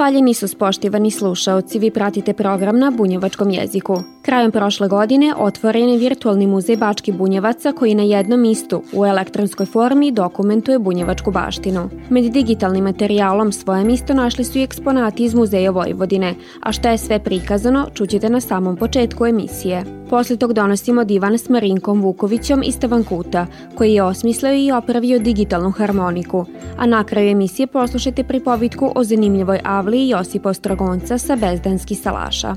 Valjeni su spoštivani slušaoci, vi pratite program na bunjevačkom jeziku. Krajem prošle godine otvoren je virtualni muzej Bački bunjevaca koji na jednom istu u elektronskoj formi dokumentuje bunjevačku baštinu. Med digitalnim materijalom svoje misto našli su i eksponati iz Muzeja Vojvodine, a šta je sve prikazano čućete na samom početku emisije. Posle tog donosimo divan s Marinkom Vukovićom iz Tavankuta, koji je osmislio i opravio digitalnu harmoniku, a na kraju emisije poslušajte pripovitku o zanimljivoj avli Josipa Ostrogonca sa Bezdanski salaša.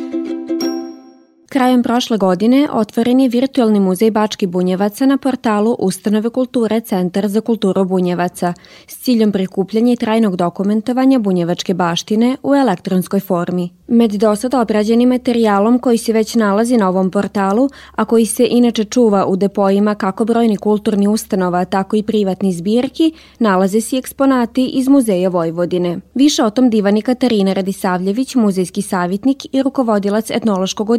Krajem prošle godine otvoren je virtualni muzej Bački Bunjevaca na portalu Ustanove kulture Centar za kulturu Bunjevaca s ciljem prikupljanja i trajnog dokumentovanja bunjevačke baštine u elektronskoj formi. Med dosad obrađenim materijalom koji se već nalazi na ovom portalu, a koji se inače čuva u depojima kako brojni kulturni ustanova, tako i privatni zbirki, nalaze se eksponati iz Muzeja Vojvodine. Više o tom divani Katarina Radisavljević, muzejski savjetnik i rukovodilac etnološkog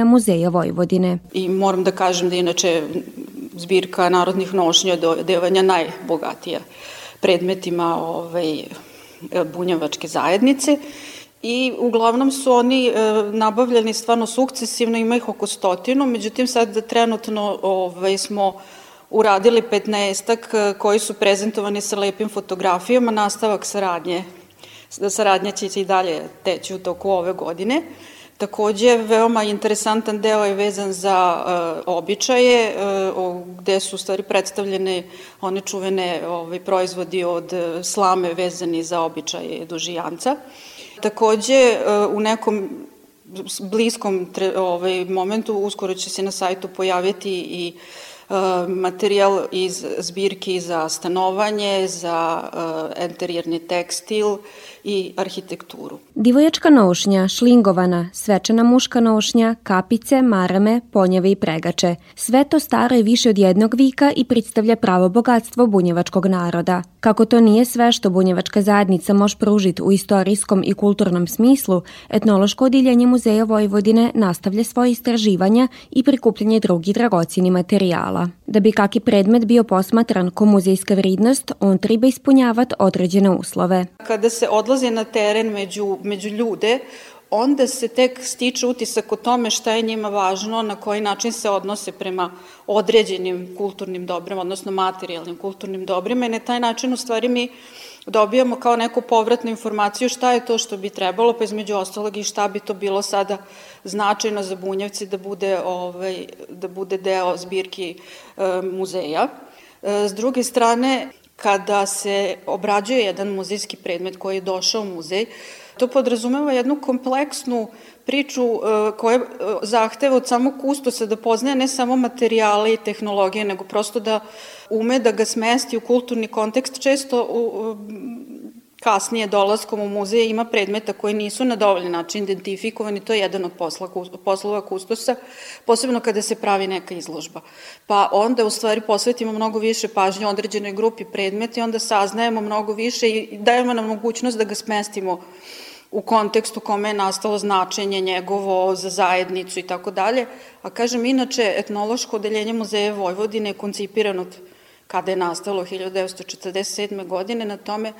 odjeljenja Muzeja Vojvodine. I moram da kažem da inače zbirka narodnih nošnja do devanja najbogatija predmetima ovaj, bunjevačke zajednice i uglavnom su oni e, nabavljeni stvarno sukcesivno, ima ih oko stotinu, međutim sad trenutno ovaj, smo uradili 15 e, koji su prezentovani sa lepim fotografijama, nastavak saradnje, da saradnja će i dalje teći u toku ove godine. Takođe, veoma interesantan deo je vezan za uh, običaje, uh, gde su u stvari predstavljene one čuvene ovaj, proizvodi od slame vezani za običaje dužijanca. Takođe, uh, u nekom bliskom tre, ovaj, momentu uskoro će se na sajtu pojaviti i uh, materijal iz zbirki za stanovanje, za uh, enterijerni tekstil, i arhitekturu. Divojačka nošnja, šlingovana, svečana muška nošnja, kapice, marame, ponjeve i pregače. Sve to staro je više od jednog vika i predstavlja pravo bogatstvo bunjevačkog naroda. Kako to nije sve što bunjevačka zajednica može pružiti u istorijskom i kulturnom smislu, etnološko odiljenje Muzeja Vojvodine nastavlja svoje istraživanja i prikupljanje drugih dragocini materijala. Da bi kaki predmet bio posmatran ko muzejska vridnost, on treba ispunjavati određene uslove. Kada se odlazi na teren među, među ljude, onda se tek stiče utisak o tome šta je njima važno, na koji način se odnose prema određenim kulturnim dobrima, odnosno materijalnim kulturnim dobrima i na taj način u stvari mi dobijamo kao neku povratnu informaciju šta je to što bi trebalo, pa između ostalog i šta bi to bilo sada značajno za Bunjevci da bude, ovaj, da bude deo zbirki e, muzeja. E, s druge strane, kada se obrađuje jedan muzejski predmet koji je došao u muzej, to podrazumeva jednu kompleksnu priču e, koja e, zahteva od samog kustosa da poznaje ne samo materijale i tehnologije, nego prosto da ume da ga smesti u kulturni kontekst. Često u, kasnije dolaskom u muzej ima predmeta koji nisu na dovoljan način identifikovani, to je jedan od posla, poslova kustosa, posebno kada se pravi neka izložba. Pa onda u stvari posvetimo mnogo više pažnje određenoj grupi predmeta i onda saznajemo mnogo više i dajemo nam mogućnost da ga smestimo u kontekstu kome je nastalo značenje njegovo za zajednicu i tako dalje. A kažem, inače, etnološko odeljenje Muzeja Vojvodine je koncipirano kada je nastalo 1947. godine na tome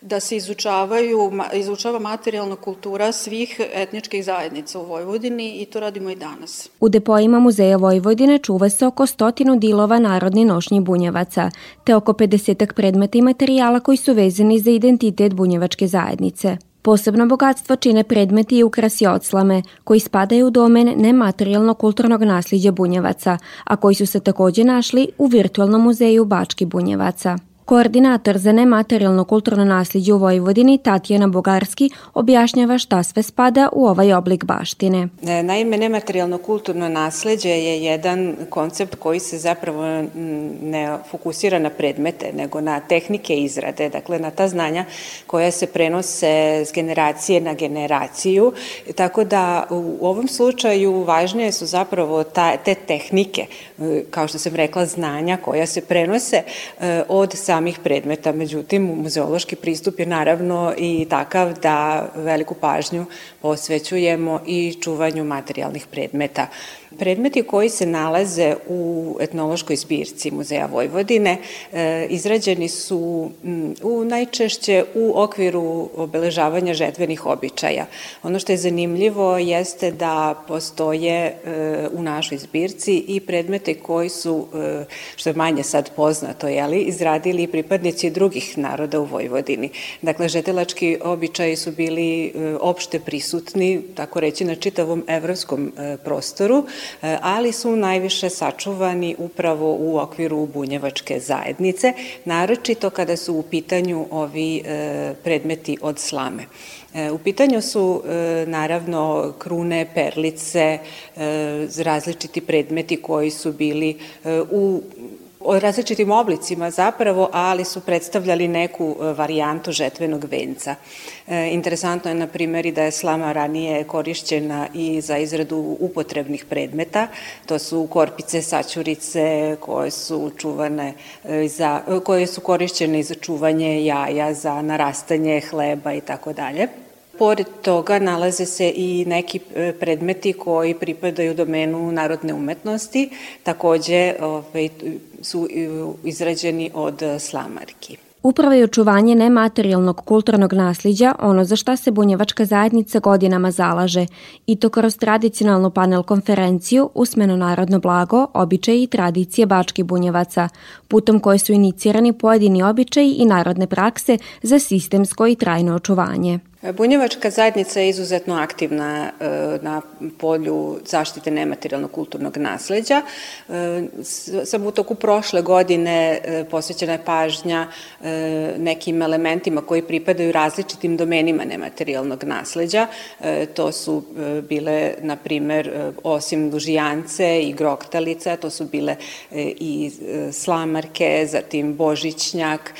da se izučavaju, izučava materijalna kultura svih etničkih zajednica u Vojvodini i to radimo i danas. U depojima Muzeja Vojvodine čuva se oko stotinu dilova narodni nošnji bunjevaca, te oko 50 predmeta i materijala koji su vezani za identitet bunjevačke zajednice. Posebno bogatstvo čine predmeti i ukrasi odslame, koji spadaju u domen nematerijalnog kulturnog nasljeđa bunjevaca, a koji su se takođe našli u virtualnom muzeju Bački bunjevaca. Koordinator za nematerijalno kulturno nasljeđe u Vojvodini Tatjana Bogarski objašnjava šta sve spada u ovaj oblik baštine. E, naime, nematerijalno kulturno nasleđe je jedan koncept koji se zapravo ne fokusira na predmete, nego na tehnike izrade, dakle na ta znanja koja se prenose s generacije na generaciju, tako da u ovom slučaju važnije su zapravo ta, te tehnike, e, kao što sam rekla, znanja koja se prenose e, od samih predmeta. Međutim, muzeološki pristup je naravno i takav da veliku pažnju posvećujemo i čuvanju materijalnih predmeta. Predmeti koji se nalaze u etnološkoj zbirci Muzeja Vojvodine e, izrađeni su u najčešće u okviru obeležavanja žetvenih običaja. Ono što je zanimljivo jeste da postoje e, u našoj zbirci i predmete koji su, e, što je manje sad poznato, jeli, izradili pripadnici drugih naroda u Vojvodini. Dakle, žetelački običaji su bili opšte prisutni, tako reći, na čitavom evropskom prostoru, ali su najviše sačuvani upravo u okviru bunjevačke zajednice, naročito kada su u pitanju ovi e, predmeti od slame. E, u pitanju su naravno krune, perlice, različiti predmeti koji su bili u o različitim oblicima zapravo, ali su predstavljali neku e, varijantu žetvenog venca. E, interesantno je, na primjer, i da je slama ranije korišćena i za izradu upotrebnih predmeta. To su korpice, sačurice koje su čuvane e, za, koje su korišćene za čuvanje jaja, za narastanje hleba i tako dalje. Pored toga nalaze se i neki e, predmeti koji pripadaju domenu narodne umetnosti, takođe ovaj, su izrađeni od slamarki. Upravo je očuvanje nematerijalnog kulturnog nasljeđa ono za šta se bunjevačka zajednica godinama zalaže i to kroz tradicionalnu panel konferenciju Usmeno narodno blago, običaji i tradicije bački bunjevaca, putom koje su inicirani pojedini običaji i narodne prakse za sistemsko i trajno očuvanje. Bunjevačka zajednica je izuzetno aktivna e, na polju zaštite nematerijalnog kulturnog nasleđa. E, sam u toku prošle godine e, posvećena je pažnja nekim elementima koji pripadaju različitim domenima nematerijalnog nasleđa. To su bile, na primer, osim dužijance i groktalica, to su bile i slamarke, zatim božićnjak,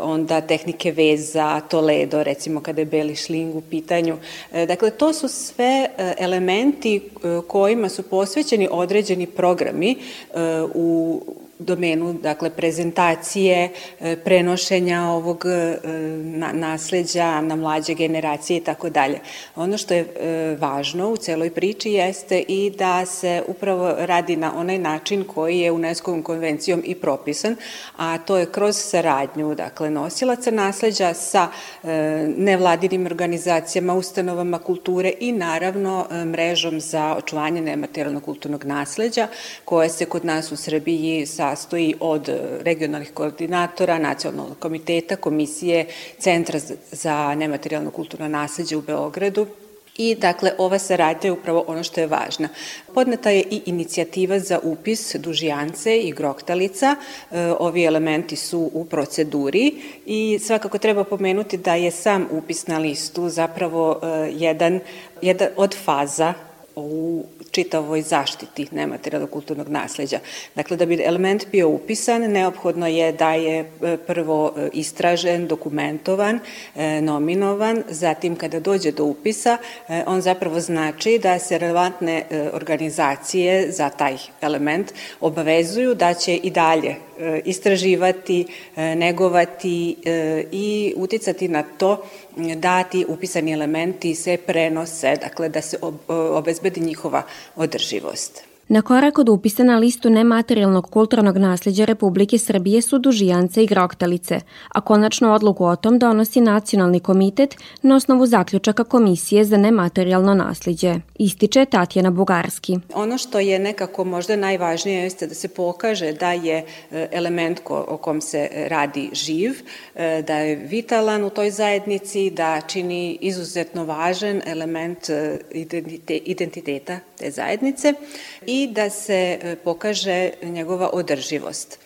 onda tehnike veza, toledo, recimo kada je beli ili šling u pitanju. E, dakle, to su sve e, elementi e, kojima su posvećeni određeni programi u domenu dakle prezentacije, e, prenošenja ovog e, nasleđa na mlađe generacije i tako dalje. Ono što je e, važno u celoj priči jeste i da se upravo radi na onaj način koji je UNESCO-om konvencijom i propisan, a to je kroz saradnju dakle nosilaca nasleđa sa nevladinim organizacijama, ustanovama kulture i naravno mrežom za očuvanje nematerijalnog kulturnog nasleđa koje se kod nas u Srbiji sa sastoji od regionalnih koordinatora, nacionalnog komiteta, komisije, Centra za nematerijalno kulturno nasledđe u Beogradu, I, dakle, ova saradnja je upravo ono što je važna. Podneta je i inicijativa za upis dužijance i groktalica. E, ovi elementi su u proceduri i svakako treba pomenuti da je sam upis na listu zapravo e, jedan, jedan od faza u čitavoj zaštiti nematerijalnog kulturnog nasleđa. Dakle, da bi element bio upisan, neophodno je da je e, prvo e, istražen, dokumentovan, e, nominovan, zatim kada dođe do upisa, on zapravo znači da se relevantne organizacije za taj element obavezuju da će i dalje istraživati, negovati i uticati na to da ti upisani elementi se prenose, dakle da se obezbedi njihova održivost. Na korak od upisa na listu nematerijalnog kulturnog nasljeđa Republike Srbije su dužijance i groktalice, a konačnu odluku o tom donosi Nacionalni komitet na osnovu zaključaka Komisije za nematerijalno nasljeđe. Ističe Tatjana Bugarski. Ono što je nekako možda najvažnije jeste da se pokaže da je e, element ko, o kom se radi živ, e, da je vitalan u toj zajednici, da čini izuzetno važan element e, identiteta te zajednice i da se e, pokaže njegova održivost.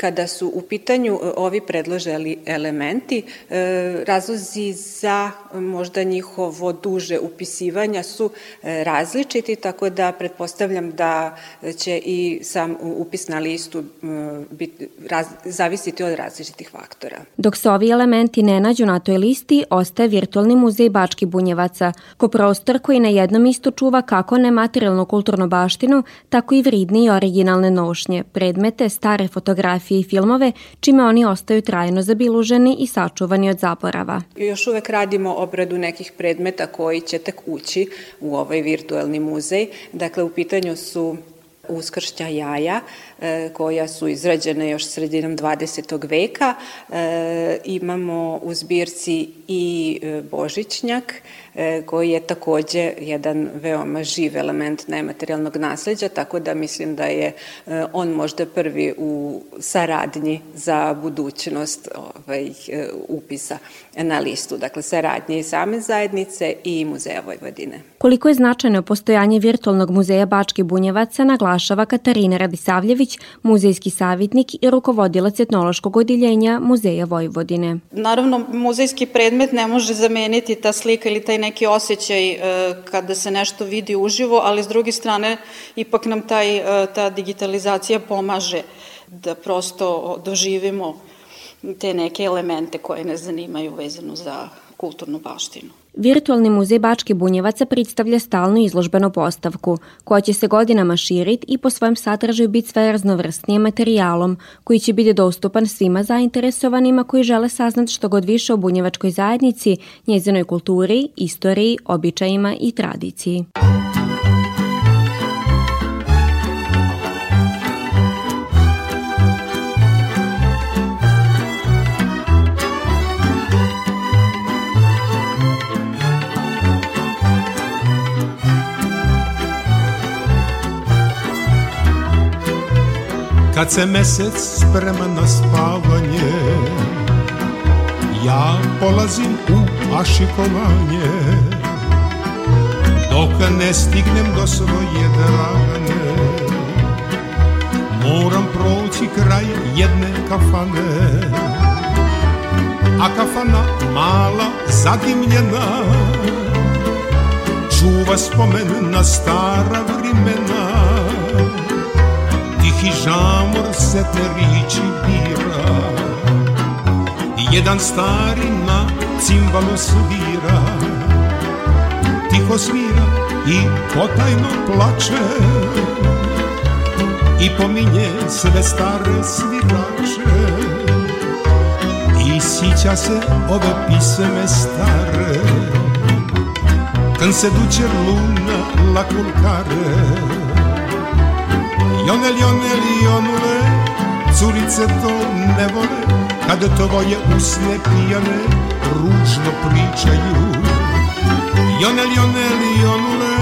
Kada su u pitanju ovi predloženi elementi, razlozi za možda njihovo duže upisivanja su različiti, tako da pretpostavljam da će i sam upis na listu biti, raz, zavisiti od različitih faktora. Dok se ovi elementi ne nađu na toj listi, ostaje virtualni muzej Bački Bunjevaca, ko prostor koji na jednom istu čuva kako nematerijalnu kulturnu baštinu, tako i vridne i originalne nošnje, predmete, stare fotografije i filmove, čime oni ostaju trajno zabiluženi i sačuvani od zaborava. Još uvek radimo obradu nekih predmeta koji će tek ući u ovaj virtualni muzej. Dakle, u pitanju su uskršća jaja e, koja su izrađene još sredinom 20. veka. E, imamo u zbirci i e, božićnjak koji je takođe jedan veoma živ element nematerijalnog nasleđa, tako da mislim da je on možda prvi u saradnji za budućnost ovaj, upisa na listu. Dakle, saradnje i same zajednice i Muzeja Vojvodine. Koliko je značajno postojanje virtualnog muzeja Bački Bunjevaca naglašava Katarina Radisavljević, muzejski savjetnik i rukovodilac etnološkog odiljenja Muzeja Vojvodine. Naravno, muzejski predmet ne može zameniti ta slika ili taj neki osjećaj e, kada se nešto vidi uživo, ali s druge strane ipak nam taj, e, ta digitalizacija pomaže da prosto doživimo te neke elemente koje ne zanimaju vezano za kulturnu baštinu. Virtualni muzej Bačke Bunjevaca predstavlja stalnu izložbenu postavku, koja će se godinama širiti i po svojem sadržaju biti sve raznovrsnijim materijalom, koji će biti dostupan svima zainteresovanima koji žele saznati što god više o bunjevačkoj zajednici, njezinoj kulturi, istoriji, običajima i tradiciji. Kad se mesec sprema na spavanje Ja polazim u ašikovanje Dok ne stignem do svoje dragane Moram proći kraj jedne kafane. A kafana mala zadimljena Čuva spomen na stara vrimena Tihi žamor se terići bira. Jedan stari na cimbalu svira. Tiho svira i potajno plače. I pominje sve stare svirače. I sića se ove piseme stare. Când se duce luna la culcare Jonel, jonel, jonule, curice to ne vole, kad tvoje usne pijane ružno pričaju. Jonel, jonel, jonule,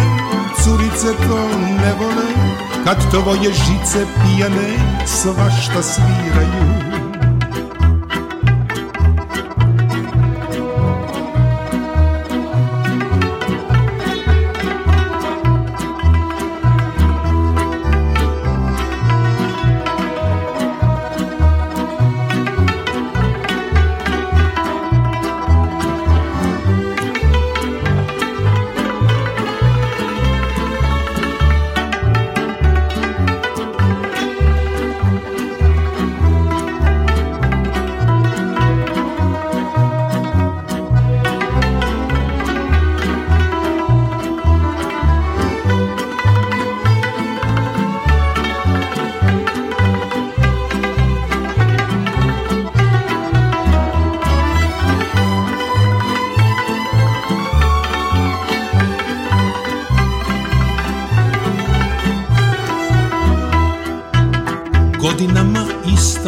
curice to ne vole, kad tvoje žice pijane svašta sviraju.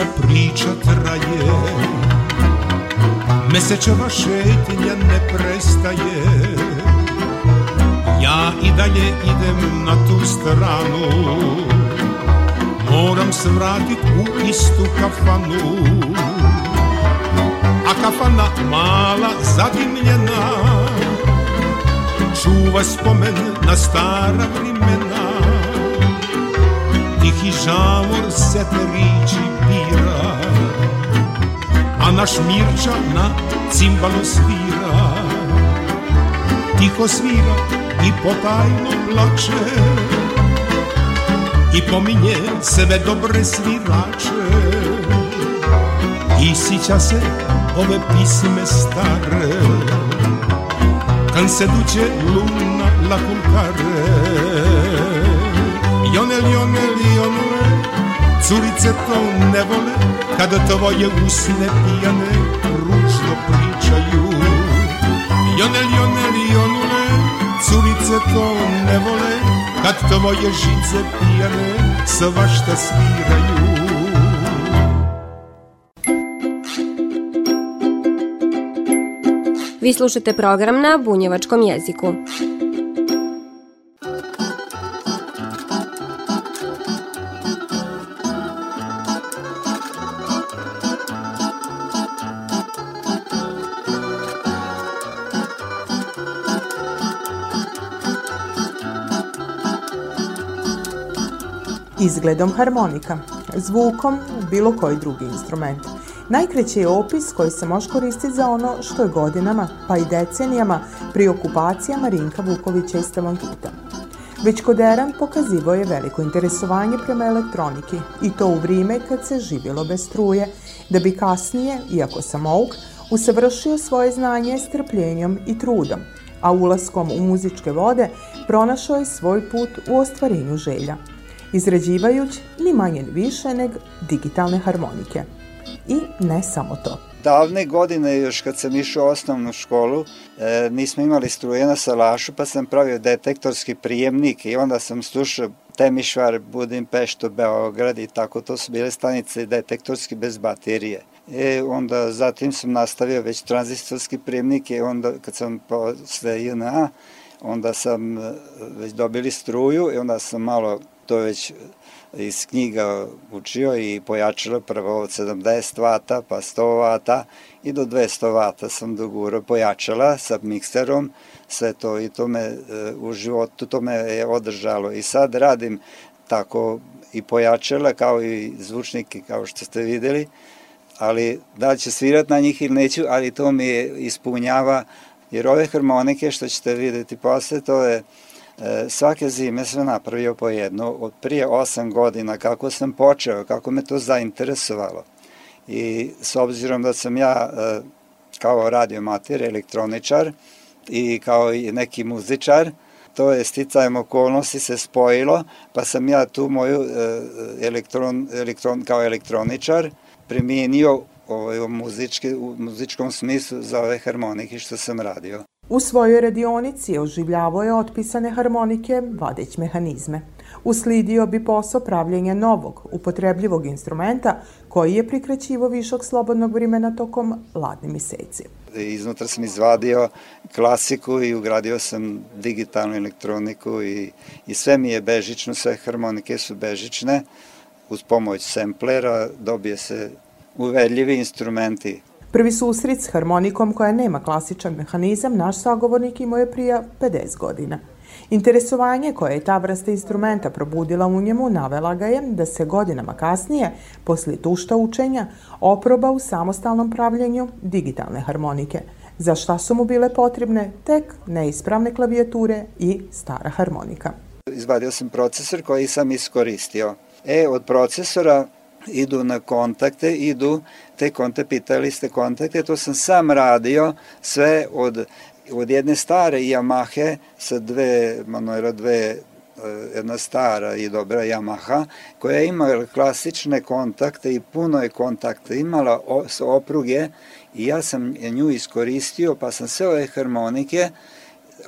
Ista priča traje Mesečeva šetnja ne prestaje Ja i dalje idem na tu stranu Moram se vratit u istu kafanu A kafana mala zadimljena Čuva spomen na stara vrimena Tihi žamor se teriči bira A naš Mirča na cimbalu svira. Tiho svira i potajno plače. I pominje sebe dobre svirače. I sića se ove pisme stare. Kad se duće luna la kulkare Jonel, jonel, jonele Curice to ne vole Kada tvoje usne pijane Ružno pričaju Jonel, jonel, jonule Curice to ne vole Kad tvoje žice pijane Svašta sviraju Vi slušate program na bunjevačkom jeziku. Izgledom harmonika, zvukom bilo koji drugi instrument – Najkreći je opis koji se može koristiti za ono što je godinama, pa i decenijama, pri okupacijama Rinka Vukovića i Stevankita. Već kod Eran pokazivo je veliko interesovanje prema elektroniki i to u vrijeme kad se živjelo bez struje, da bi kasnije, iako samouk, usavršio svoje znanje strpljenjom i trudom, a ulaskom u muzičke vode pronašao je svoj put u ostvarenju želja, izrađivajući ni manje ni više nego digitalne harmonike – i ne samo to. Davne godine, još kad sam išao u osnovnu školu, e, nismo imali struje na salašu, pa sam pravio detektorski prijemnik i onda sam slušao Temišvar, Budimpeštu, Beograd i tako, to su bile stanice detektorski bez baterije. E, onda zatim sam nastavio već tranzistorski prijemnik i onda kad sam posle JNA, onda sam e, već dobili struju i onda sam malo to već iz knjiga učio i pojačalo prvo od 70 vata pa 100 vata i do 200 vata sam dogurao pojačala sa mikserom. Sve to i to me e, u životu to me je održalo. I sad radim tako i pojačala kao i zvučnike kao što ste videli ali da će svirat na njih ili neću ali to mi ispunjava jer ove harmonike što ćete videti posle to je E, svake zime sam napravio po jednu, od prije osam godina kako sam počeo, kako me to zainteresovalo. I s obzirom da sam ja e, kao radiomater, elektroničar i kao i neki muzičar, to je sticajem okolnosti se spojilo, pa sam ja tu moju e, elektron, elektron, kao elektroničar primijenio ovaj, u, muzički, u muzičkom smislu za ove harmonike što sam radio. U svojoj radionici oživljavao je otpisane harmonike, vadeć mehanizme. Uslidio bi posao pravljenja novog, upotrebljivog instrumenta koji je prikraćivo višog slobodnog vremena tokom ladni meseci. Iznutra sam izvadio klasiku i ugradio sam digitalnu elektroniku i, i sve mi je bežično, sve harmonike su bežične. Uz pomoć semplera dobije se uvedljivi instrumenti Prvi susret s harmonikom koja nema klasičan mehanizam naš sagovornik imao je prija 50 godina. Interesovanje koje je ta vrsta instrumenta probudila u njemu navela ga je da se godinama kasnije, posle tušta učenja, oproba u samostalnom pravljenju digitalne harmonike, za šta su mu bile potrebne tek neispravne klavijature i stara harmonika. Izvadio sam procesor koji sam iskoristio. E, od procesora idu na kontakte, idu te kontakte, pitali ste kontakte, to sam sam radio sve od, od jedne stare Yamahe sa dve, Manuela dve eh, jedna stara i dobra Yamaha, koja je imala klasične kontakte i puno je kontakta imala opruge i ja sam nju iskoristio, pa sam sve ove harmonike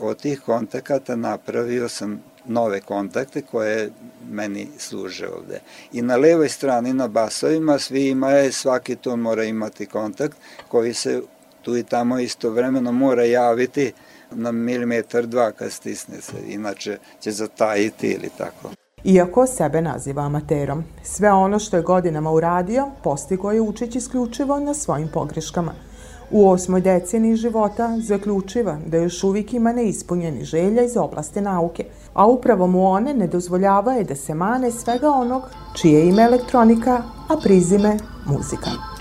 od tih kontakata napravio sam nove kontakte koje meni služe ovde. I na levoj strani na basovima svi imaju, svaki ton mora imati kontakt koji se tu i tamo istovremeno mora javiti na milimetar dva kad stisne se, inače će zatajiti ili tako. Iako sebe naziva amaterom, sve ono što je godinama uradio, postigo je učeći isključivo na svojim pogreškama – U osmoj deceniji života zaključiva da još uvijek ima neispunjeni želja iz oblasti nauke, a upravo mu one ne dozvoljavaju da se mane svega onog čije ime elektronika, a prizime muzika.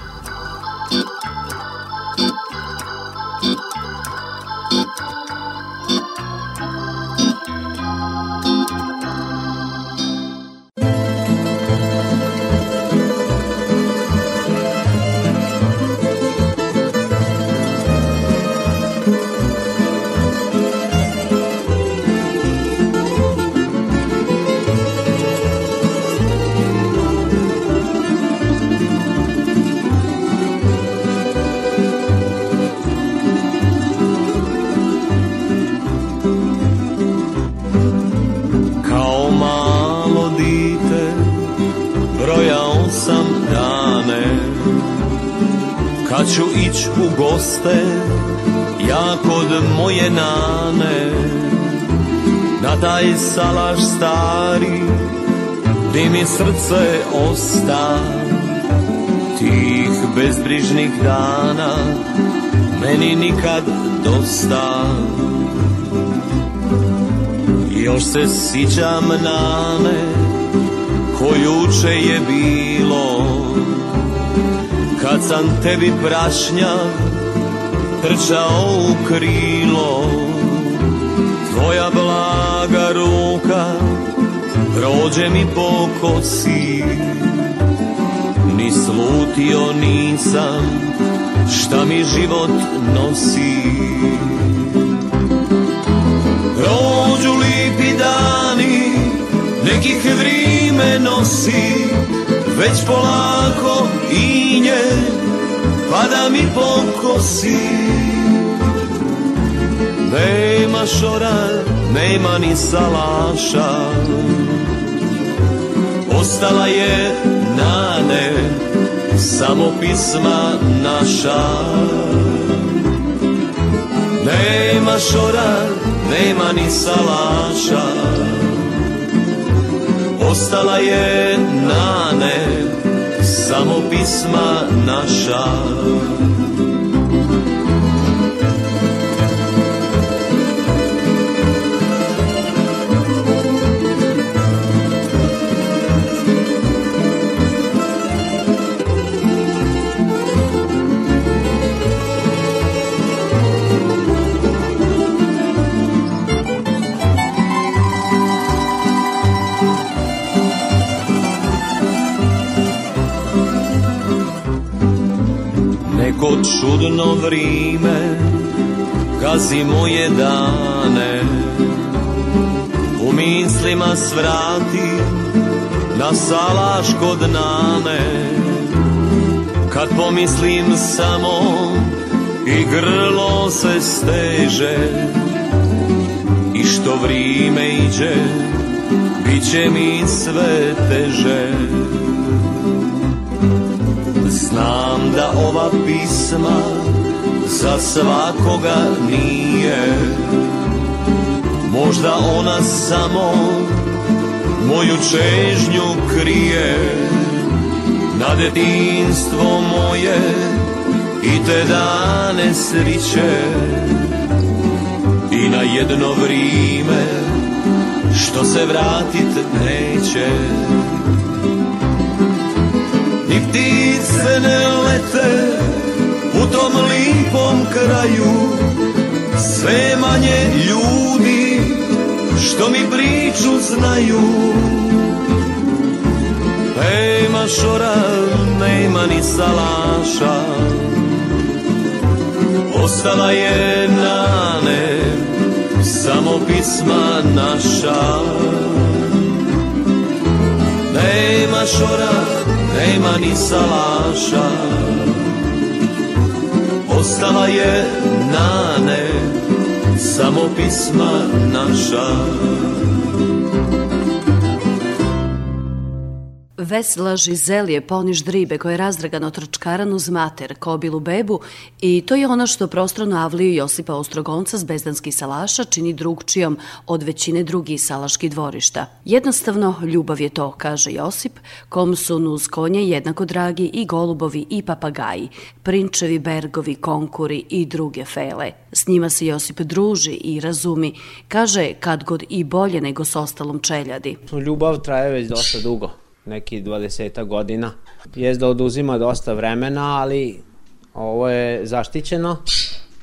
Taj salaš stari Di mi srce osta Tih bezbrižnih dana Meni nikad dosta. Još se sićam nane Ko juče je bilo. Kad sam tebi prašnja trčao u krilo Tvoja blaga ruka prođe mi po kosi Ni slutio nisam šta mi život nosi. Prođu lipi dani, nekih vrime nosi već polako inje pada mi po kosi Nema šora, nema ni salaša. Ostala je nane, samo pisma naša. Nema šora, nema ni salaša. Ostala je nane Samo pisma naša Neko čudno vrime gazi moje dane. U mislima svrati na salaš kod nane Kad pomislim samo i grlo se steže I što vrime iđe, bit će mi sve teže da ova pisma za svakoga nije. Možda ona samo moju čežnju krije Na detinstvo moje i te dane sriće. I na jedno vrime što se vratit neće Ptice ne lete u tom lipom kraju. Sve manje ljudi što mi priču znaju. Nema šora, nema ni salaša. Ostala je nane, samo pisma naša. Nema šora, nema ni salaša. Ostala je nane, samo pisma naša Vesla Žizelije poniš dribe koje je razdragano trčkaran uz mater, kobilu bebu i to je ono što prostranu avliju Josipa Ostrogonca s bezdanskih salaša čini drugčijom od većine drugih salaških dvorišta. Jednostavno, ljubav je to, kaže Josip, kom su nuz konje jednako dragi i golubovi i papagaji, prinčevi, bergovi, konkuri i druge fele. S njima se Josip druži i razumi, kaže kad god i bolje nego s ostalom čeljadi. Ljubav traje već dosta dugo neki 20 godina. Jest da oduzima dosta vremena, ali ovo je zaštićeno,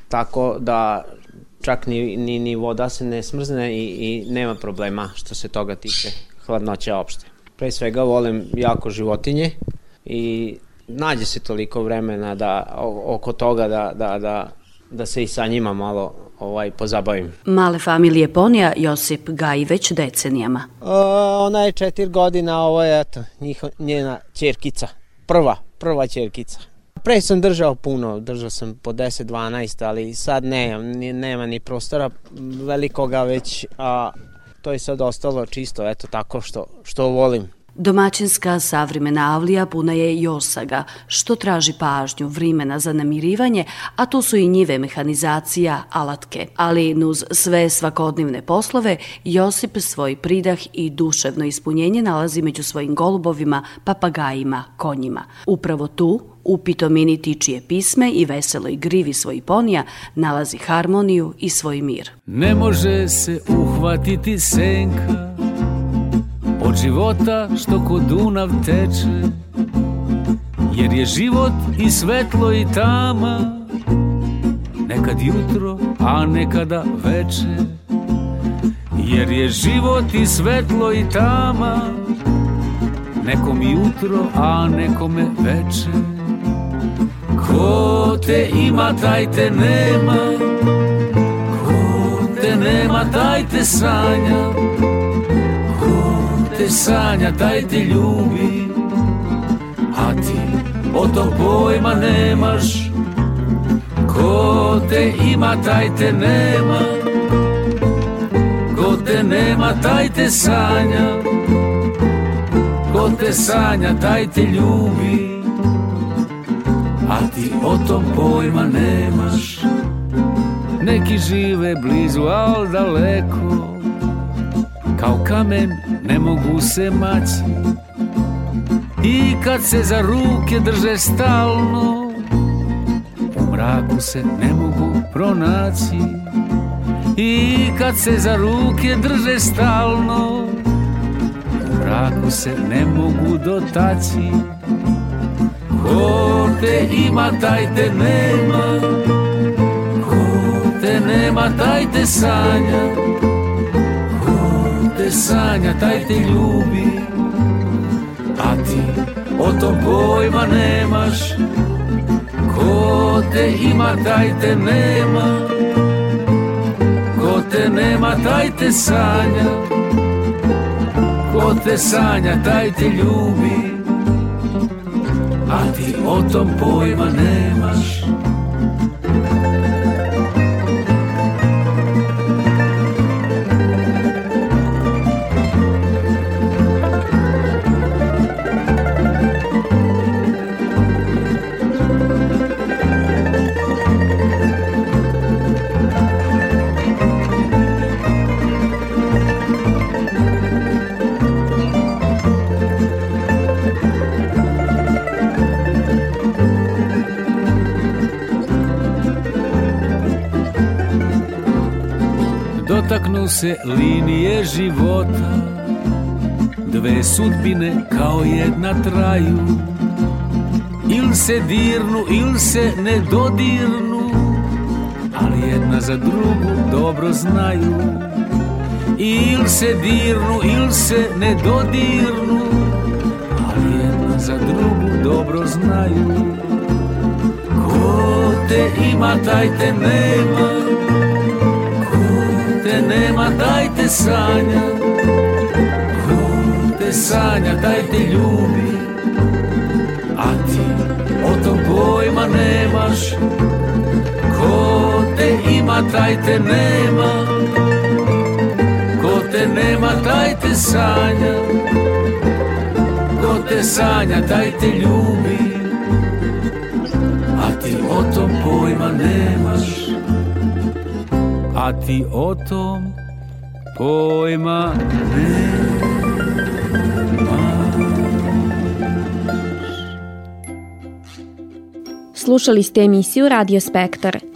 tako da čak ni, ni, ni voda se ne smrzne i, i nema problema što se toga tiče hladnoće opšte. Pre svega volim jako životinje i nađe se toliko vremena da oko toga da, da, da, da se i sa njima malo ovaj, pozabavim. Male familije ponija Josip gaji već decenijama. O, ona je četiri godina, ovo je eto, njiho, njena čerkica. Prva, prva čerkica. Pre sam držao puno, držao sam po 10-12, ali sad ne, nema ni prostora velikoga već, a to je sad ostalo čisto, eto tako što, što volim. Domaćinska savremena avlija puna je josaga, što traži pažnju, vrimena za namirivanje, a tu su i njive mehanizacija, alatke. Ali nuz sve svakodnevne poslove, Josip svoj pridah i duševno ispunjenje nalazi među svojim golubovima, papagajima, konjima. Upravo tu, u pitomini tičije pisme i veseloj grivi svoj ponija nalazi harmoniju i svoj mir. Ne može se uhvatiti senka od života što kod Dunav teče Jer je život i svetlo i tama Nekad jutro, a nekada veče. Jer je život i svetlo i tama Nekom jutro, a nekome veče. Ko te ima, taj te nema Ko te nema, taj te sanja te sanja, taj te ljubi. A ti o to pojma nemaš. Ko te ima, taj te nema. Ko te nema, taj te sanja Ko te sanja, taj te ljubi. A ti o tom pojma nemaš. Neki žive blizu, al daleko. Kao kamen ne mogu se maći I kad se za ruke drže stalno U mraku se ne mogu pronaći. I kad se za ruke drže stalno U mraku se ne mogu dotaći. Ko te ima, taj te nema. Ko te nema, taj te sanja sanja, taj te ljubi. A ti o tom pojma nemaš. Ko te ima, taj te nema. Ko te nema, taj te sanja. Ko te sanja, taj te ljubi. A ti o tom pojma nemaš se linije života. Dve sudbine kao jedna traju. Il se dirnu, il se ne dodirnu Ali jedna za drugu dobro znaju. Il se dirnu, il se ne dodirnu Ali jedna za drugu dobro znaju. Ko te ima, taj te nema te nema, taj sanja Ko sanja, taj te ljubi. A ti o tom pojma nemaš. Ko te ima, taj nema. Ko te nema, taj sanja Ko te sanja, taj te ljubi. A ti o tom pojma nemaš Ti o tom pojma Slušali ste emisiju Radio Spektar.